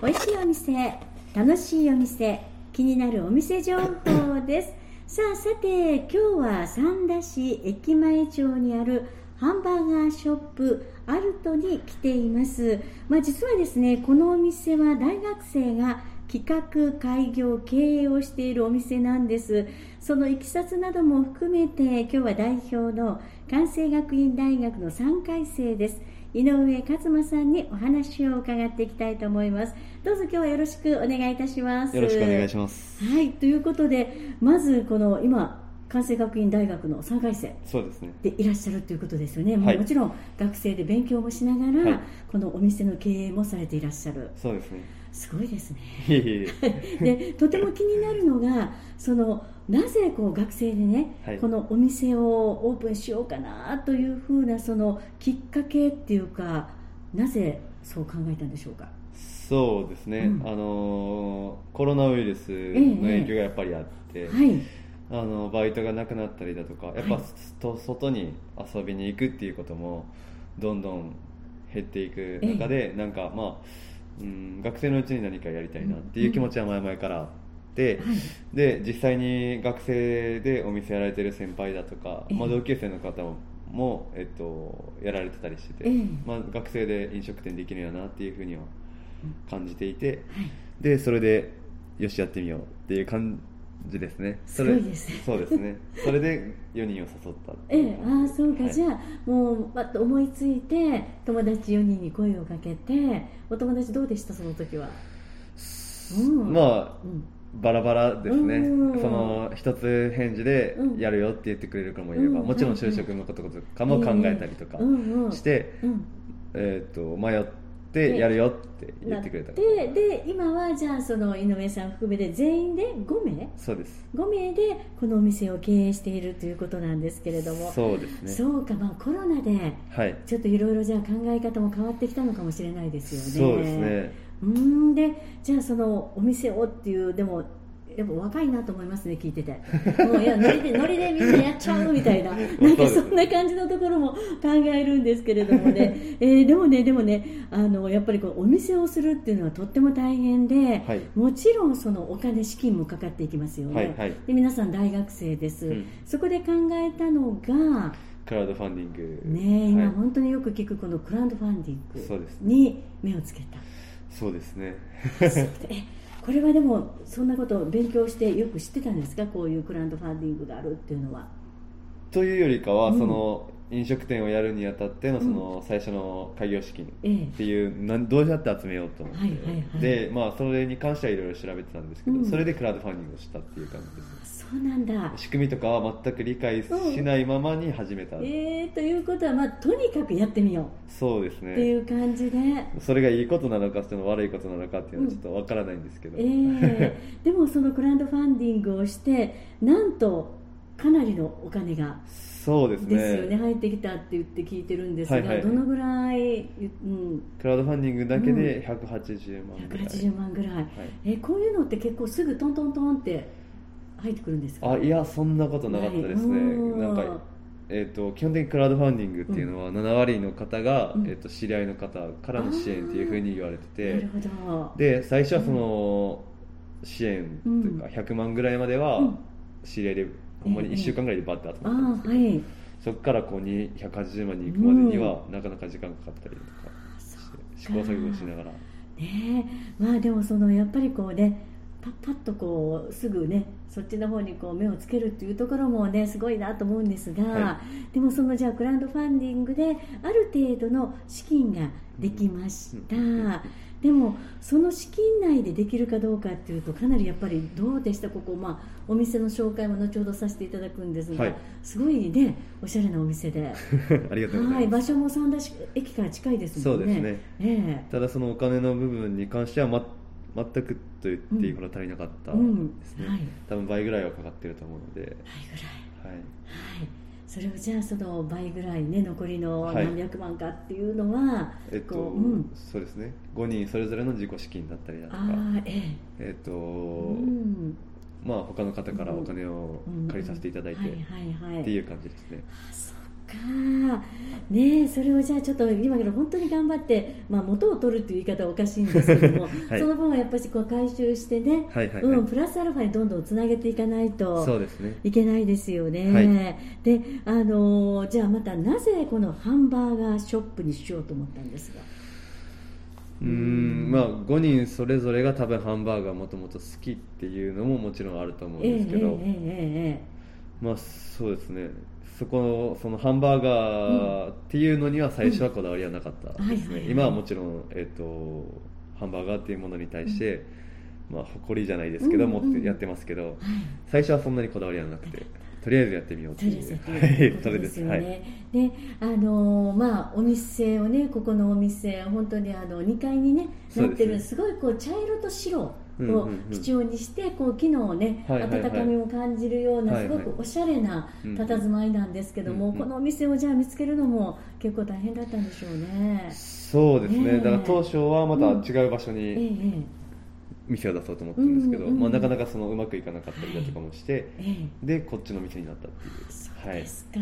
美味しいお店楽しいお店気になるお店情報です。さあさて今日は三田市駅前町にあるハンバーガーショップアルトに来ています、まあ、実はですねこのお店は大学生が企画開業経営をしているお店なんです。そのいきさつなども含めて今日は代表の関西学院大学の3回生です。井上勝馬さんにお話を伺っていきたいと思いますどうぞ今日はよろしくお願いいたしますよろしくお願いします。はいということでまずこの今関西学院大学の3回生そうですね。でいらっしゃるということですよね、もはいうもちろん学生で勉強もしながら、はいこのお店の経営もされていらっしゃるそうですね。すごいですね。でとても気になるのがそのなぜこう学生でね、はい。このお店をオープンしようかなというふうなそのきっかけっていうかなぜそう考えたんでしょうか？そうですね。うん。あのーコロナウイルスの影響がやっぱりあって、はい。あのバイトがなくなったりだとか、やっぱ、はい。と外に遊びに行くっていうこともどんどん減っていく中で、なんかまあ、うん、学生のうちに何かやりたいなっていう気持ちは前々からあって、はい。で実際に学生でお店やられてる先輩だとか、ええ。まあ、同級生の方も、えっと、やられてたりしてて、ええ。まあ、学生で飲食店できるよなっていうふうには感じていて、はい。でそれでよしやってみようっていう感じですね。それすごいですね。そうですね。それで4人を誘った ええああそうか、はい。じゃあもうパッと思いついて友達4人に声をかけてお友達どうでした？その時は、うん。まあうん。バラバラですね、うん。その一つ返事でうん。やるよって言ってくれる子もいれば、うん。もちろん就職のこととかも考えたりとかして、うん。えー、と迷ってやるよって言ってくれた子でで今はじゃあその井上さん含めて全員で5名？そうです。5名でこのお店を経営しているということなんですけれども。そうですね。そうか、まあ、コロナではい。ちょっといろいろじゃあ考え方も変わってきたのかもしれないですよね。そうですね。うーん。でじゃあそのお店をっていうでもやっぱ若いなと思いますね聞いてて。もういやノリでノリでみんなやっちゃうみたいな。なんかそんな感じのところも考えるんですけれどもね、えーでもねでもねあのやっぱりこうお店をするっていうのはとっても大変で、はい。もちろんそのお金資金もかかっていきますよね、はいはい。で皆さん大学生です、うん。そこで考えたのがクラウドファンディング。ね今はい。本当によく聞くこのクラウドファンディングに目をつけた、そうですね。そうでえこれはでもそんなことを勉強してよく知ってたんですか？こういうクラウドファンディングがあるっていうのは。というよりかは、うん。その飲食店をやるにあたってのその最初の開業資金ええ。っていうなんどうやって集めようと思って、はいはいはい。でまあそれに関してはいろいろ調べてたんですけど、うん。それでクラウドファンディングをしたっていう感じですそうなんだ。仕組みとかは全く理解しないままに始めた、えー、ということは、まあ、とにかくやってみよそうですうっていねう感じで、それがいいことなのかその悪いことなのかっていうのはちょっとわからないんですけど、えー、でもそのクラウドファンディングをしてなんとかなりのお金がそうですね。ですよね。入ってきたって言って聞いてるんですが、はいはい。どのぐらい、うん、クラウドファンディングだけで180万ぐらい、180万ぐらい、はい。えこういうのって結構すぐトントントンって入ってくるんですか？あいやそんなことなかったですね。うんなんかえー、と基本的にクラウドファンディングっていうのは7割の方が、うん。えー、と知り合いの方からの支援っていうふうに言われてて。なるほど。で最初はその支援というか100万ぐらいまではうん。知り合いでほんまに1週間ぐらいでバッて集あまったんですけど、あはい。そこからこうに180万に行くまでにはなかなか時間かかったりとかして試行錯誤しながら。ねえ。まあでもそのやっぱりこうねパッパッとこうすぐねそっちの方にこう目をつけるっていうところもねすごいなと思うんですが、はでもそのじゃあクラウドファンディングである程度の資金ができました、うんでもその資金内でできるかどうかっていうとかなりやっぱりどうでした？ここ、まあ、お店の紹介も後ほどさせていただくんですが、はい。すごいねおしゃれなお店で、ありがとうござはいい、ます、場所も三田市駅から近いですもんね。そうですね。ええ。ただそのお金の部分に関しては、ま、全くと言っていいほど足りなかったうん。ですね、はい。多分倍ぐらいはかかってると思うので、倍ぐらい。はい、はいそれをじゃあその倍ぐらいね残りのはい。何百万かっていうのは、えっと、こううん。そうですね。5人それぞれの自己資金だったりだとか。ああええ。っと、えうん。まあ他の方からお金をうん。借りさせていただいて、はいはいはい。っていう感じですね、あそっか。ねえそれをじゃあちょっと今から本当に頑張って、まあ、元を取るっていう言い方はおかしいんですけども、はい。その分はやっぱりこう回収してね、はいはいはい。うん、プラスアルファにどんどんつなげていかないとそうですね。いけないですよね、はい。であのーじゃあまたなぜこのハンバーガーショップにしようと思ったんですが。うーんまあ5人それぞれが多分ハンバーガーもともと好きっていうのももちろんあると思うんええですけど、えええまあそうですね。そこのそのハンバーガーっていうのには最初はこだわりはなかったですね。今はもちろん、えっとハンバーガーっていうものに対して、まあ誇りじゃないですけど、うんうん持ってやってますけどえはい。最初はそんなにこだわりはなくてとりあえずやってみようっていう。それですすはい。ね。で、あのーまあお店をね、ここのお店本当にあの2階にねなってるすごいこう茶色と白を基調にして、こう木のね、温かみを感じるようなすごくおしゃれなうん佇まいなんですけども、このお店をじゃあ見つけるのも結構大変だったんでしょうね。そうですね。だから当初はまた違う場所ええにえ店を出そうと思ったん。ですけど、まあ、なかなかそのうまくいかなかったりだとかもして、でこっちの店になったっていうそうはい。ですか、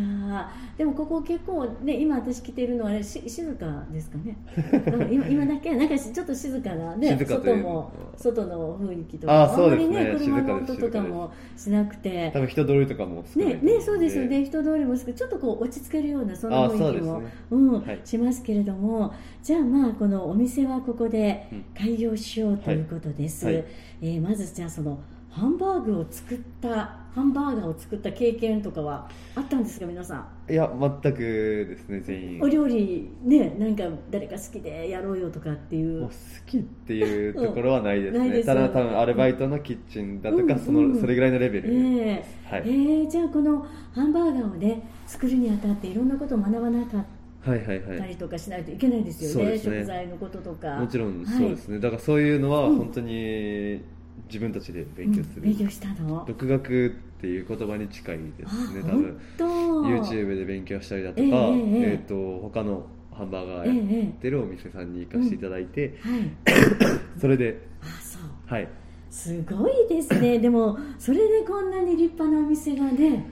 でもここ結構ね今私来てるのはあれし静かですかね。うん今今だけなんかしちょっと静かなね静かという。外も外の雰囲気とか。あそうんまりですねね車の音とかもしなくて。多分人通りとかも少ないねねそうですよね。人通りも少ちょっとこう落ち着けるようなそんな雰囲気もうんはい。しますけれども。じゃあまあこのお店はここでうん。開業しようということです、はい。はい。えーまずじゃあそのハンバーグを作ったハンバーガーを作った経験とかはあったんですか皆さん？いや全くですね全員。お料理ねなんか誰か好きでやろうよとかっていう。好きっていうところはないですね、うん。ただ多分アルバイトのキッチンだとか、うんそのうん。それぐらいのレベル。え。はい。ええーじゃあこのハンバーガーをね作るにあたっていろんなことを学ばなかっはいはいはいたりとかしないといけないですよね,、ね食材のこととか。もちろんそうですね、だからそういうのはうん。本当に自分たちで勉強する、うん勉強したの？独学っていう言葉に近いですね。あ多分 YouTube で勉強したりだとか、えええええーと他のハンバーガええーやっえてるお店さんに行かせていただいて、えはいそれであそう。はい。すごいですね。でもそれでこんなに立派なお店がね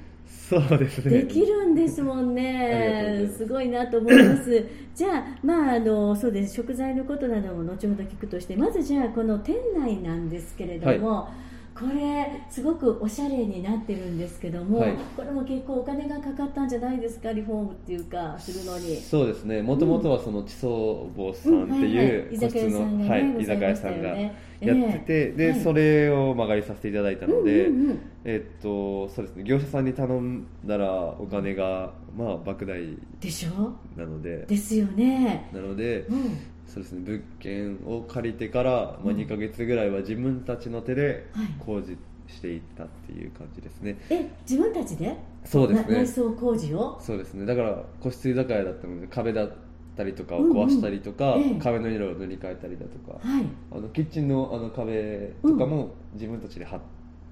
そうですね。できるんですもんね。ます。すごいなと思います。じゃあまああのそうです。食材のことなども後ほど聞くとしてまずじゃあこの店内なんですけれども、これすごくおしゃれになってるんですけども、はい。これも結構お金がかかったんじゃないですかリフォームっていうかするのに。そうですね。もともとはその地層坊さんっていううん。個室の、はいはいはい居酒屋さんがやってて、で、はいそれを間借りさせていただいたので、うんうんうん。えっとそうですね。業者さんに頼んだらお金がまあ莫大でしょ？なので。ですよね。なのでうんそうですね。物件を借りてから、まあ、うん。2か月ぐらいは自分たちの手ではい。工事していったっていう感じですね、え自分たちで？そうですね。な内装工事を？そうですね。だから個室居酒屋だったので壁だったりとかをうんうん。壊したりとか、ええ。壁の色を塗り替えたりだとか。はい。あのキッチンのあの壁とかも自分たちで貼って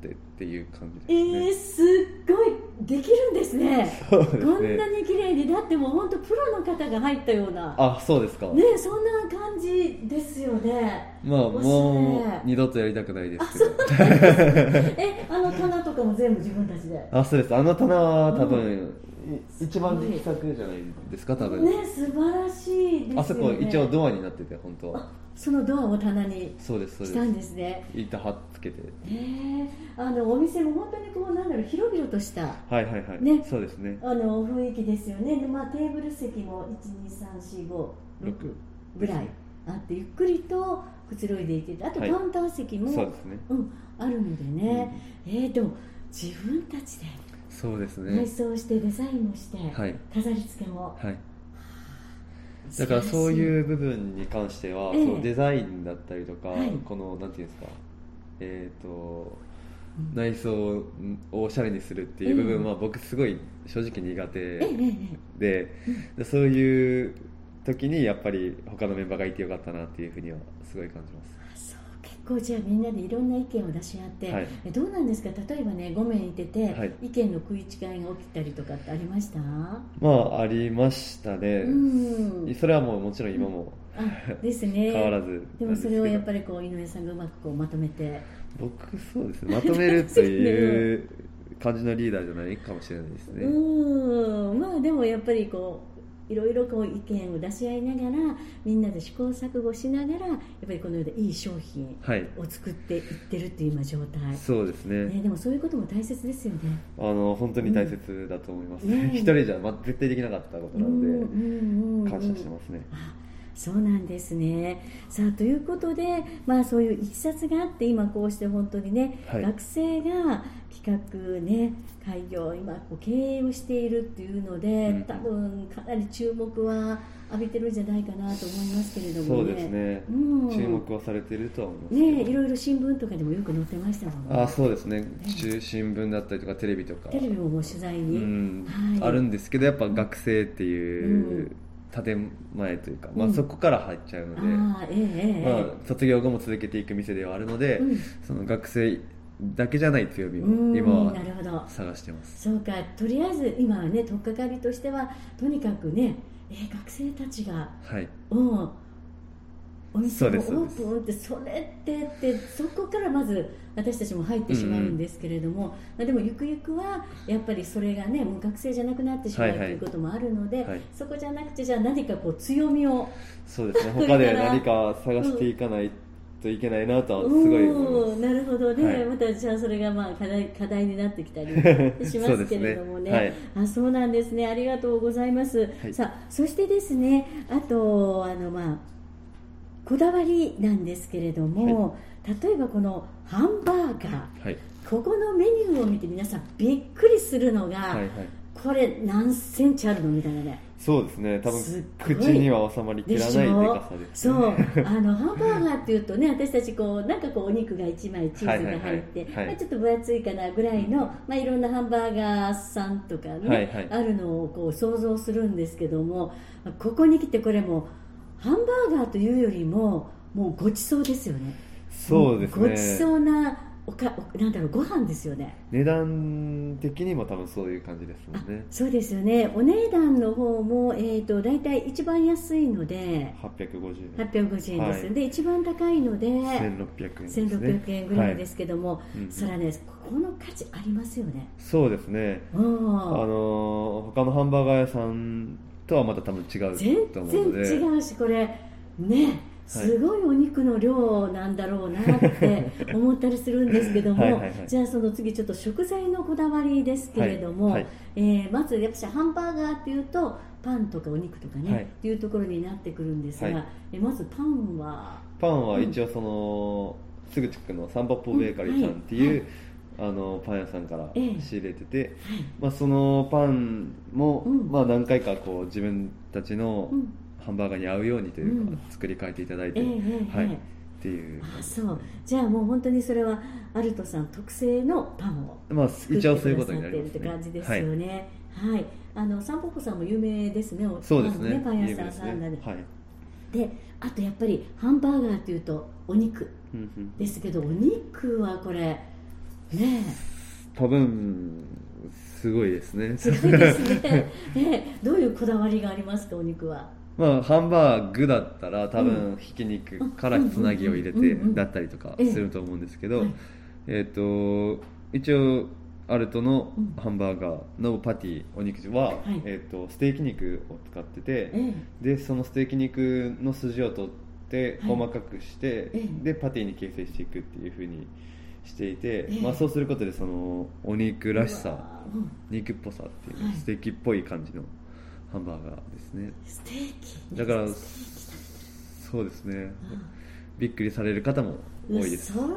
っていう感じえですね、ー、すっごいできるんですね。そうですね。こんなに綺麗にだってもう本当プロの方が入ったような。あそうですか、ねそんな感じですよね。まあもう二度とやりたくないですけど。えあの棚とかも全部自分たちで？あそうです。あの棚は多分、うい一番力作じゃないですか多分、ね素晴らしいですよね。あそこ一応ドアになってて本当は。あそのドアを棚にそうですそうしたんでですね。す板貼っつけて。ねあのお店も本当にこうなんだろう広々としたはいはいはい、ね。そうですね。あの雰囲気ですよね。で、まあ、テーブル席も12345ぐらいあってゆっくりとくつろいでいけてあとカはい。ウンター席も、そうですね。うん、あるのでね、えー、でも自分たちでそうです内ね装してデザインもして、はい。飾り付けも。はい。だからそうういう部分に関しては、ええ。そのデザインだったりとか、はい。このなんていうんですかえっ、とうん内装をおしゃれにするっていう部分は僕すごい正直苦手ででそういう時にやっぱり他のメンバーがいてよかったなっていうふうにはすごい感じますあそうじゃあみんなでいろんな意見を出し合って、はい。えどうなんですか？例えばね5名いてて、はい。意見の食い違いが起きたりとかってありました？まあありましたね、うん。それはもうもちろん今もあですね。変わらずでもそれをやっぱりこう井上さんがうまくこうまとめて。僕そうですね。まとめるという感じのリーダーじゃないかもしれないですね、うん。まあでもやっぱりこういろいろこう意見を出し合いながらみんなで試行錯誤しながらやっぱりこのようないい商品はい。を作っていってるっていう今状態、そうですね。ね、でもそういうことも大切ですよね。あの本当に大切だと思います、うん。ね一人じゃ、ま、絶対できなかったことなので、うんうんうんうん。感謝してますね、あそうなんですね。さあということで、まあ、そういういきさつがあって今こうして本当にね、はい。学生が企画ね開業今こう経営をしているっていうので、うん。多分かなり注目は浴びてるんじゃないかなと思いますけれどもね。そうですね、うん。注目はされてるとは思いますねいろいろ新聞とかでもよく載ってましたもんね。あそうですね。中新聞だったりとかテレビとか。テレビももう取材うに。ん。はい。あるんですけどやっぱ学生っていう建前というか、まあ、うんそこから入っちゃうので、ああええええ。まあ、卒業後も続けていく店ではあるので、うん。その学生だけじゃない強みをうん今はなるほど。探してます。そうかとりあえず今はね取っかかりとしてはとにかくね、えー学生たちが、はい。うん、お店をオープンってそれってってそこからまず私たちも入ってしまうんですけれども、まあ、でもゆくゆくはやっぱりそれがねもう学生じゃなくなってしまう、はいはいということもあるので、はいそこじゃなくてじゃあ何かこう強みをそうですね。他で何か探していかないといけないなとはすごい思いなるほどね、はい。またじゃあそれがまあ課題課題になってきたり しますすけれどもね。ね。あそうなんですね。ありがとうございます、い。さあそしてですねあとあのまあこだわりなんですけれども、例えばこのハンバーガーはい。ここのメニューを見て皆さんびっくりするのが、はいはい。これ何センチあるのみたいなね。そうですね。多分口には収まりきらないでょ？かさですそう。ね あのハンバーガーっていうとね私たちこうなんかこうお肉が1枚チーズが入って、はいはいはい。はいまあ、ちょっと分厚いかなぐらいの、まあ、いろんなハンバーガーさんとかね、はいはい。あるのをこう想像するんですけどもここに来てこれもハンバーガーというよりももうごちそうですよね。そうですごちそねうなおかおなんだろうご飯ですよね。値段的にも多分そういう感じですもんね。そうですよね。お値段の方も、えー、と大体一番安いので850円。850円です、はい。で一番高いので1600円ですね。1600円ぐらいですけども、い。うん。それはねここの価値ありますよね。そうですね。うん。あのー他のハンバーガー屋さんとはまた多分違う全と思うので。然違うしこれ。ねすごいお肉の量なんだろうなって思ったりするんですけども。じゃあその次ちょっと食材のこだわりですけれども、はい。はい。えーまずやっぱしハンバーガーっていうとパンとかお肉とかね、はい。っていうところになってくるんですが、はい。えまずパンは？パンは一応その、すぐ近くのサンバポベーカリーさんっていう、あのパン屋さんからええ。仕入れてて、はい。まあ、そのパンも、うん。まあ、何回かこう自分たちのうん。ハンバーガーに合うようにというか、うん。作り変えていただいて、ええええはい、ええっていう。あそう。じゃあもう本当にそれはアルトさん特製のパンをまあ一応そういうことにないりますね。るって感じですよね。はい、あのサンポポさんも有名ですねおそうですね。パンのパン屋さん有名ですさんがね。ねはい。であとやっぱりハンバーガーっていうとお肉うんうん。ですけどお肉はこれね多分すごいですね。えすごいですね。ねえ。どういうこだわりがありますかお肉は？まあ、ハンバーグだったら多分ひき肉からつなぎを入れてだったりとかええすると思うんですけど、はいえっ、と一応アルトのうん。ハンバーガーのパティお肉は、はい。えっとステーキ肉を使ってて、えでそのステーキ肉の筋を取ってはい。細かくして、ええ。でパティに形成していくっていうふうにしていて、ええ。まあ、そうすることでそのお肉らしさうん。肉っぽさっていう、はい。ステーキっぽい感じのハンバーガーですね。ステーキ？だからスそうですね。びっくりされる方もうん多いです。そんな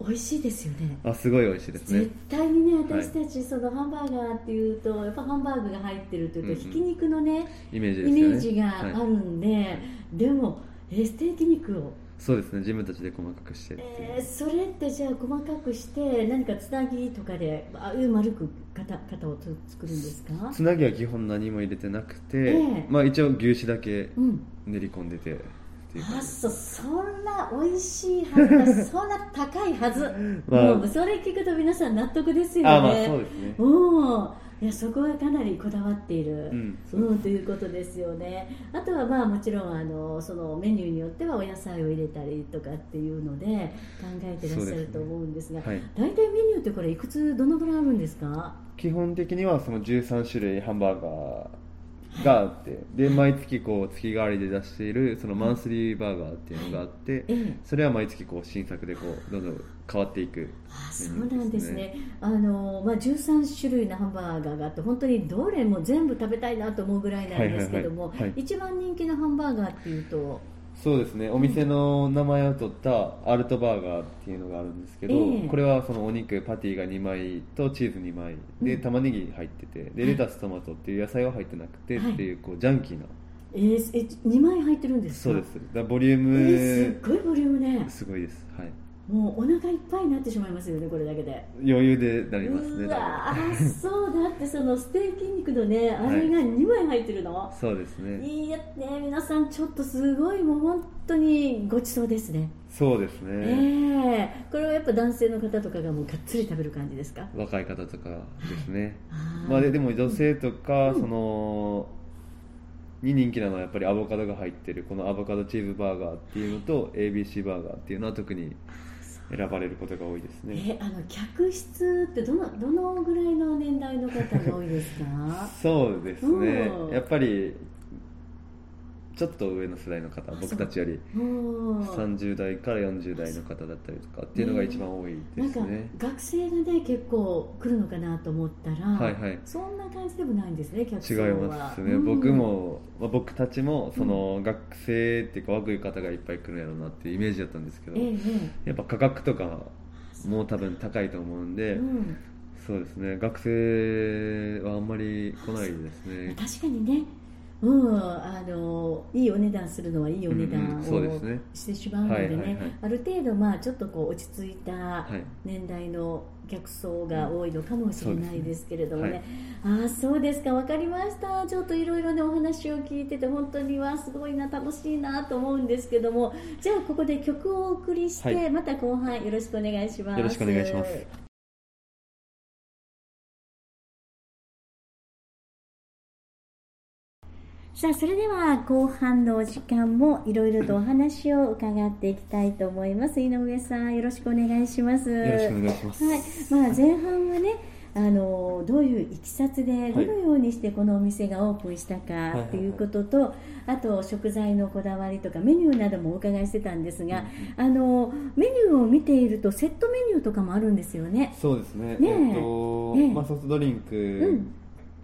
美味しいですよね。あすごい美味しいですね。絶対にねはい。私たちそのハンバーガーっていうとやっぱハンバーグが入ってるというとひき肉のねイメージね。メージがはいあるんででもえステーキ肉をそうですね。自分たちで細かくしてってえーそれってじゃあ細かくして何かつなぎとかでああいう丸く型型をつ作るんですか？つなぎは基本何も入れてなくて、ええ。まあ一応牛脂だけうん。練り込んでてう感あそう。そんな美味しいはずだ そんな高いはず、まあ。もうそれ聞くと皆さん納得ですよね。あまあそうですね。うんいやそこはかなりこだわっている、うん。うんということですよね。あとはまあもちろんあのそのメニューによってはお野菜を入れたりとかっていうので考えてらっしゃると思うんですがはい。大体メニューってこれいくつどのぐらいあるんですか？基本的にはその13種類ハンバーガーがあってで毎月こう月替わりで出しているそのマンスリーバーガーっていうのがあってええ。それは毎月こう新作でこうどんどん変わっていくあそうなんですね。あの、まあ、13種類のハンバーガーがあって本当にどれも全部食べたいなと思うぐらいなんですけども、一番人気のハンバーガーっていうとそうですね。お店の名前を取ったアルトバーガーっていうのがあるんですけど、ええ。これはそのお肉パティが2枚とチーズ2枚でうん。玉ねぎ入っててでレタストマトっていう野菜は入ってなくてはいっていうこうジャンキーな。えー、え2枚入ってるんですか？そうです。だからボリューえー、ムすっごいボリュームね。すごいです。はいもうお腹いっぱいになってしまいますよねこれだけで。余裕でなりますねうわーそうだってそのステーキ肉のねあれが2枚入ってるの、そうですね。い、いやね皆さんちょっとすごいもう本当にごちそうですね。そうですえね、え。これはやっぱ男性の方とかがもうがっつり食べる感じですか？若い方とかですね、あー。まあ、ででも女性とか、うん。そのに人気なのはやっぱりアボカドが入ってるこのアボカドチーズバーガーっていうのと ABC バーガーっていうのは特に選ばれることが多いですね。えあの客室ってどのどのぐらいの年代の方が多いですか？そうですね。うん。やっぱりちょっと上の世代の方あ僕たちよりもう。30代から40代の方だったりとかっていうのが一番多いでなんかすね学生がね結構来るのかなと思ったら、はいはい。そんな感じでもないんですね客違いますね、うん。僕も、まあ、僕たちもその学生っていうか若い方がいっぱい来るんやろうなっていうイメージだったんですけど、えええやっぱ価格とかも多分高いと思うんで、えうん、そうですね。学生はあんまり来ないですね。確かにねうん、あのいいお値段するのはいいお値段をしてしまうのでね、はいはいはい。ある程度、まあ、ちょっとこう落ち着いたはい。年代の客層が多いのかもしれないですけれどもね、そうああそうですか。分かりました。ちょっといろいろねお話を聞いてて本当にはすごいな楽しいなと思うんですけども。じゃあここで曲をお送りして、はい。また後半よろしくお願いします。よろしくお願いしますさあそれでは後半のお時間もいろいろとお話を伺っていきたいと思います。井上さんよろしくお願いします。よろしくお願いします、はい。まあ、前半はねあのどういういきさつでどのようにしてこのお店がオープンしたかっていうことと、あと食材のこだわりとかメニューなどもお伺いしてたんですが、あのメニューを見ているとセットメニューとかもあるんですよね。そうですね。ねえ。えっと、ええ。まあ、ソフトドリンうクん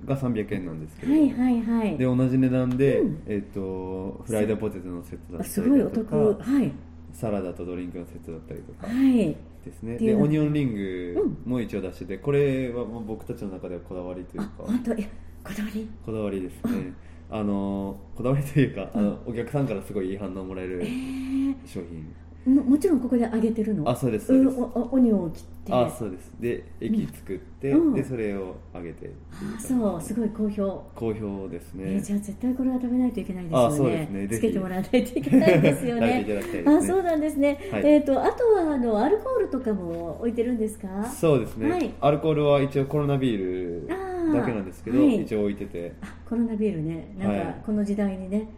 が300円なんですけど、はいはいはい。で同じ値段で、うん。えっとフライドポテトのセットだあったすごいお得。はい。サラダとドリンクのセットだったりとかはい。ですね、っていでオニオンリングも一応出しててこれはもう僕たちの中ではこだわりというあか本当いやこだわり？こだわりですね。あ。のこだわりというかあのお客さんからすごいいい反応をもらえるえー。商品ももちろんここで揚げてるの。あそうですそうです。んおおオニオンを切って。あそうです。で液作って、うん。でそれを揚げてあそうすごい好評。好評ですえねーじゃあ絶対これは食べないといけないですよね。あそうですね。つけてもらわないといけないですよね。ただきたいですね。あそうなんですね。はい。えっ、とあとはあのアルコールとかも置いてるんですか？そうですね、はい。アルコールは一応コロナビールだけなんですけど、はい。一応置いてて。あコロナビールね。なんはい。かこの時代にね。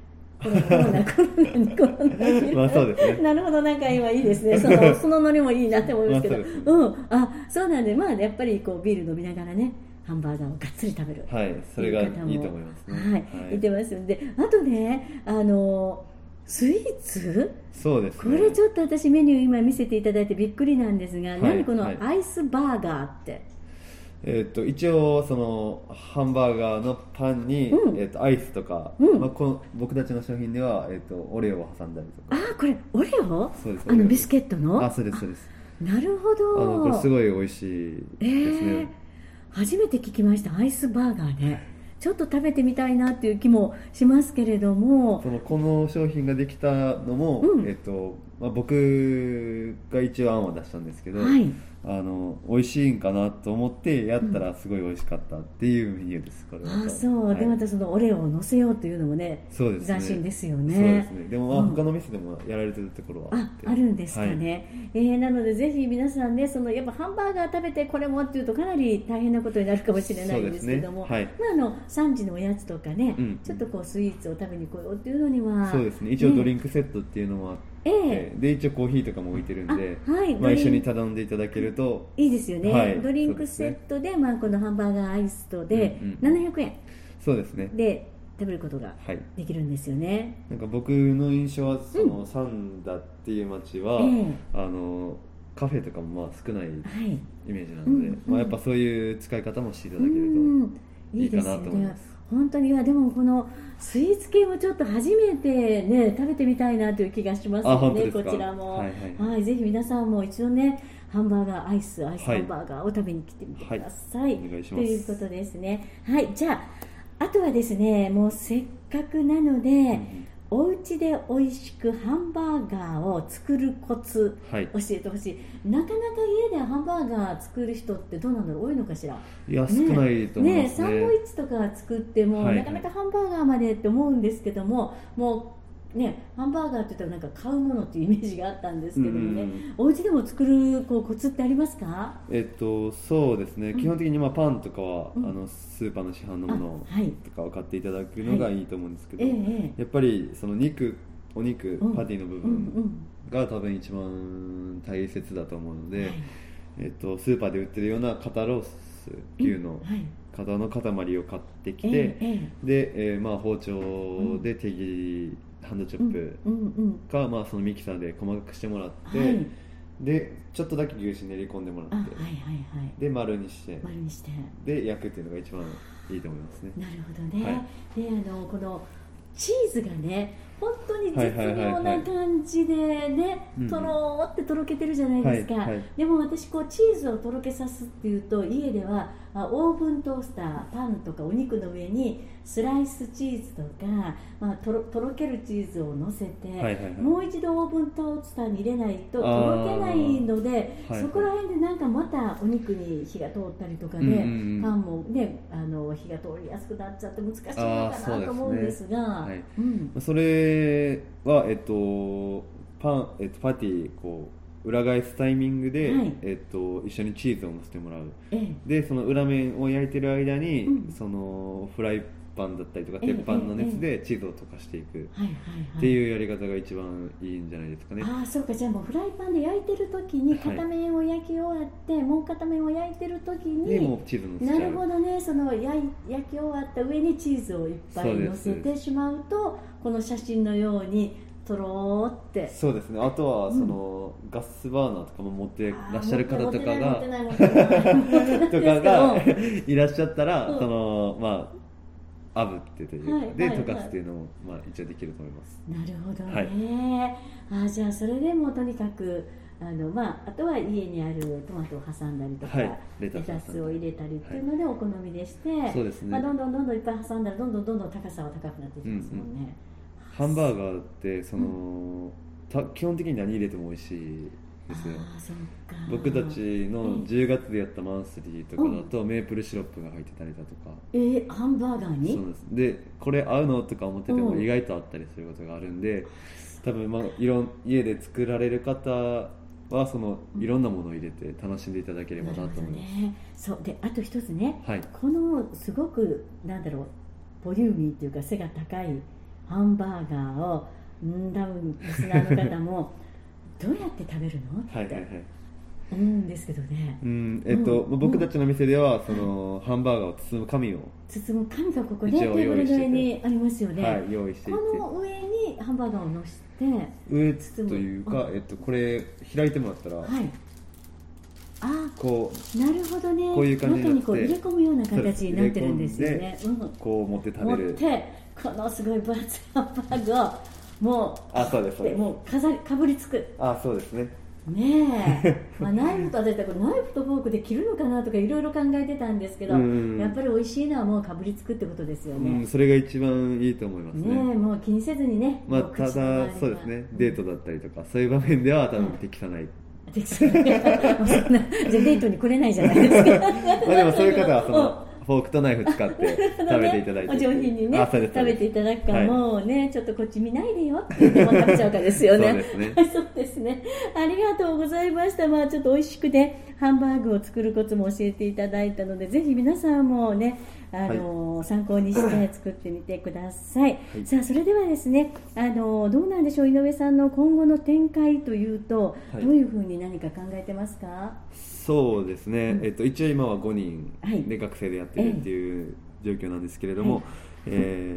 コロナコロナコロナにコロナ。まあそうですね なるほどなんか今いいですね。その そのノリもいいなって思いますけど。まあそううん。あそうなんでまあやっぱりこうビール飲みながらねハンバーガーをがっつり食べる。はいそれがいいと思いますねはい、言ってますんで、あとね、あのスイーツ？そうですねこれちょっと私メニュー今見せていただいてびっくりなんですが、い何このはいアイスバーガーって、えー、と一応そのハンバーガーのパンに、うん。えー、とアイスとか、うん。まあ、この僕たちの商品では、えー、とオレオを挟んだりとか。あーこれオレオ？そうですあのビスケットの？あそうですそうです。なるほあのこれどすごい美味しいえですね、ー、初めて聞きましたアイスバーガーね。ちょっと食べてみたいなっていう気もしますけれども。そのこの商品ができたのも、うん。えっとまあ、僕が一応案は出したんですけど、はい。あの美味しいんかなと思ってやったらすごい美味しかったっていうメニューですこれは。あそう、はい。でまたそのオレオを乗せようというのもねそうですね。斬新ですよね。そうですね。でもまあうん。他の店でもやられてるところは。ああるんですかはい。ね、えーなのでぜひ皆さんねそのやっぱハンバーガー食べてこれもっていうとかなり大変なことになるかもしれないんですけども、そうですね。まあ、あの3時のおやつとかね、うん。ちょっとこうスイーツを食べに来ようっていうのにはそうですね。一応ドリンンクセットっていうのもあって、ええ。で一応コーヒーとかも置いてるんで、あはい。まあ、一緒に頼んでいただけると。いいですよね、はい。ドリンクセットでまあ、このハンバーガーアイスとでうんうん700円。そうですね。で食べることがはい。できるんですよね。なんか僕の印象はその、サンダっていう街は、ええ。あのカフェとかもまあ少ないはい。イメージなので、うんうんまあ、やっぱそういう使い方もしていただけるうんといいかなと思います本当にいやでもこのスイーツ系もちょっと初めてね食べてみたいなという気がしますあよね本当でこちらも。はいはい。ぜひ皆さんも一度ねハンバーガーアイスアイスはいハンバーガーを食べに来てみてください、はい。お願いします。ということですね。はいじゃああとはですねもうせっかくなので、んお家で美味しくハンバーガーを作るコツはい。教えてほしい。なかなか家でハンバーガー作る人ってどうなんだろう多いのかしら？いや少ないと思いねますねサンドイッチとか作っても、はい。なかなかハンバーガーまでって思うんですけどももうねハンバーガーって言ったらなんか買うものっていうイメージがあったんですけどもね、うんお家でも作るこうコツってありますか？えっとそうですね、うん。基本的にまあパンとかは、うん。あのスーパーの市販のものとかを買っていただくのがいいと思うんですけど、ええええ。やっぱりその肉お肉、うん。パティの部うん分が多分一番大切だと思うので、うんはいえっと、スーパーで売ってるような肩ロース牛の肩の塊を買ってきて、で、えーまあ、包丁で手切り、ハンドチョップうんうんか、まあ、そのミキサーで細かくしてもらって、はい。でちょっとだけ牛脂練り込んでもらってあはいはいはい。で丸にして。丸にして。で焼くっていうのが一番いいと思いますね。なるほどね、はであのこのチーズがね本当に絶はいはいはい妙はい。な感じでねとろーってとろけてるじゃないですか、はいはい。でも私こうチーズをとろけさすっていうと家ではあオーブントースターパンとかお肉の上にスライスチーズとか、まあ、とろとろけるチーズを乗せて、はいはいはい。もう一度オーブントースターに入れないととろけないので、はいそこら辺でなんかまたお肉に火が通ったりとかで、うんうんうん。パンもねあの火が通りやすくなっちゃって難しいのかなと思うんですが。はいうん。それは、えっとパンえっと、パティこう裏返すタイミングで、はい。えっと、一緒にチーズを乗せてもらう。ええ。でその裏面を焼いてる間に、うん。そのフライパンだったりとかええ鉄板の熱でチーズを溶かしていく。はいはいはい。っていうやり方が一番いいんじゃないですかね、ああそうか。じゃあもうフライパンで焼いてる時に片面を焼き終わって、もう片面を焼いてる時でもにうチーズ乗せちゃう。なるほどね。その焼い焼き終わった上にチーズをいっぱいそうです。乗せてしまうとこの写真のようにとろーって。そうですね。あとはうんその、ガスバーナーとかも持ってらっしゃる方とか持がとかがいらっしゃったら、うん。そのまあ炙ってというか、はいはいで溶かすっていうのも、まあ、一応できると思います。なるほどね、あじゃあそれでもとにかくあの、まあ、あとは家にあるトマトを挟んだりとか、はいレレタスを入れたりっていうのでお好みでして、そうですね。まあ、どんどんどんどんいっぱい挟んだらどんどんどんどん高さは高くなっていきますもんね、ハンバーガーってその、た基本的に何入れても美味しいですよ。僕たちのうん。10月でやったマンスリーとかだと、メープルシロップが入ってたりだとか。えー、ハンバーガーに？そうです。でこれ合うのとか思っててもうん意外とあったりすることがあるんで多分まあいろん家で作られる方はそのいろんなものを入れて楽しんでいただければなと思います、ね。そう。であと一つね。はい。このすごくなんだろうボリューミーっていうか背が高いハンバーガーをん多分リスナーの方も どうやって食べるの？ってはいはいはい。思うんですけどね。うんえっと、うん。僕たちの店ではその、ハンバーガーを包む紙を、包む紙がここねテーブル上にありますよね、はい、用意していて。この上にハンバーガーをのせて上というかえっと、これ開いてもらったら、はいあこなるほどね。こういう感じになって中にこう入れ込むような形になってるんですよねうこう持ってうん、食べる。持ってこのすごい分厚いハンバーガーをもうあそうです。もう飾りかぶりつく。あそうですね。ねえ、まあ、ナイフと私これナイフとフォークで切るのかなとかいろいろ考えてたんですけど、うんやっぱり美味しいのはもうかぶりつくってことですようねん、、それが一番いいと思いますね。えねもう気にせずにねまあ、ただそうですね。デートだったりとかそういう場面では多分適さない、で そんなじゃあデートに来れないじゃないですか。まあでもそういう方はそのフォークとナイフ使って 食べていただいてお上品にね食べていただくか、はい。もうねちょっとこっち見ないでよって言っても食べちゃうかですよね。そうですね。ね。ありがとうございました。まあちょっと美味しくねハンバーグを作るコツも教えていただいたのでぜひ皆さんもねあの、参考にして 作ってみてください、はい。さあそれではですねあのどうなんでしょう？井上さんの今後の展開というと、はい。どういうふうに何か考えてますか？そうですね、うん。えっと、一応今は5人はい。で学生でやってるっていう状況なんですけれども、え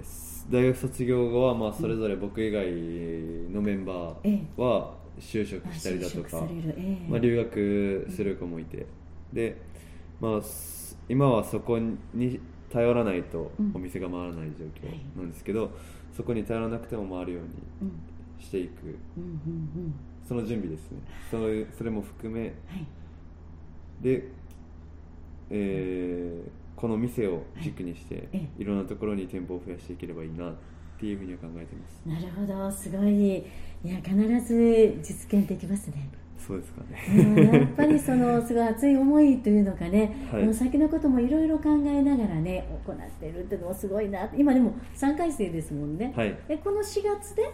ー大学卒業後はまあそれぞれ僕以外のメンバーは就職したりだとかまあ、留学する子もいて。で、まあ、す今はそこに頼らないとうん。お店が回らない状況なんですけど、そこに頼らなくても回るよううん。にしていく。うんうんうん。その準備ですね。それそれも含めはい。で、えーこの店を軸にして、え。い、ろんなところに店舗を増やしていければいいなっていうふうには考えてます。なるほど。すごい。いや必ず実現できますねそうですかうんねやっぱりそのすごい熱い思いというのかね、はい。もう先のこともいろいろ考えながらね行ってるっていうのもすごいな今でも3回生ですもんね、はい。えこの4月で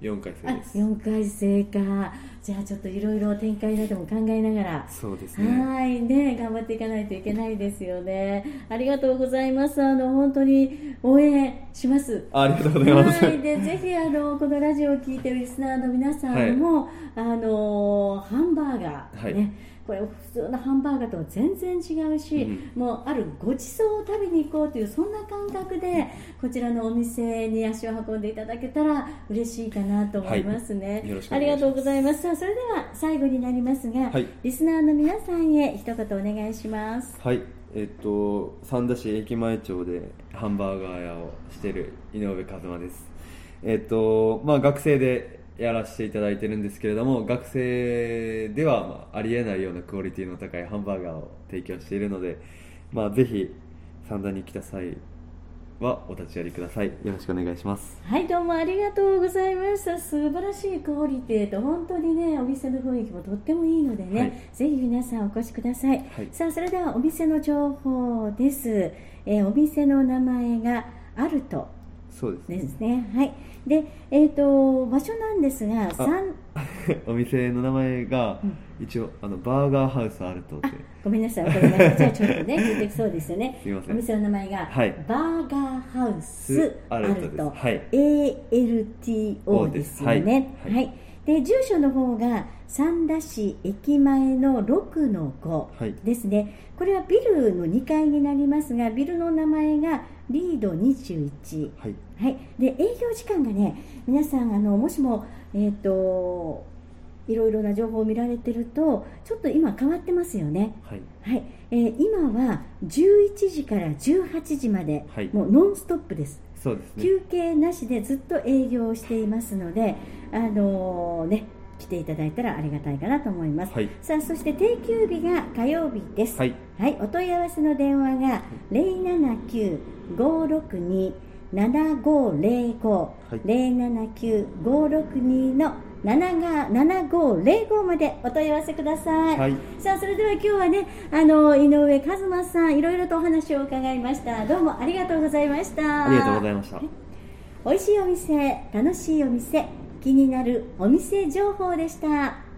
4回あ生です。4回生か。じゃあちょっといろいろ展開なども考えながら。そうですね。はい。ね頑張っていかないといけないですよね。ありがとうございます。あの本当に応援します。あありがとうございます、はい、でぜひあのこのラジオを聞いてるリスナーの皆さんも、あのハンバーガー、はい。ねこれ普通のハンバーガーとは全然違うし、うもうあるごちそうを食べに行こうというそんな感覚でこちらのお店に足を運んでいただけたら嬉しいかなと思いますね、はい。ありがとうございます。さあそれでは最後になりますが、はい。リスナーの皆さんへ一言お願いします。はい。えっと三田市駅前町でハンバーガー屋をしてる井上和馬です。えっとまあ学生でやらせていただいてるんですけれども学生では、まあ、ありえないようなクオリティの高いハンバーガーを提供しているので、まあ、ぜひ三田に来た際はお立ち寄りください。よろしくお願いします。はいどうもありがとうございました素晴らしいクオリティと本当にねお店の雰囲気もとってもいいのでね、はい。ぜひ皆さんお越しください、はい。さあそれではお店の情報です、えーお店の名前がアルトそうです。ね。はい。でえっ、と場所なんですが三 お店の名前が一応あのバーガーハウスアルトであごめんなさい。わかりましたじゃあちょっとね 聞いてそうですよね。すいません。お店の名前が、はい。バーガーハウスアルアルトです。トはい。ALTO ですよね。はい。はい、で住所の方が三田市駅前の6の5はい。ですね、これはビルの2階になりますがビルの名前がリード21はい。はい、で営業時間がね皆さんあのもしも、えー、といろいろな情報を見られてるとちょっと今変わってますよね、はい。はい。えー今は11時から18時まで、はい。もうノンストップですそうですね。休憩なしでずっと営業していますのであのね来ていただいたらありがたいかなと思います、はい。さあそして定休日が火曜日です。はい。はい、お問い合わせの電話が零七九五六二七五零五。はい。零七九五六二の七が七五零五までお問い合わせください。はいさあそれでは今日はねあの井上和馬さんいろいろとお話を伺いました。どうもありがとうございました。ありがとうございました美味しいお店楽しいお店気になるお店情報でした。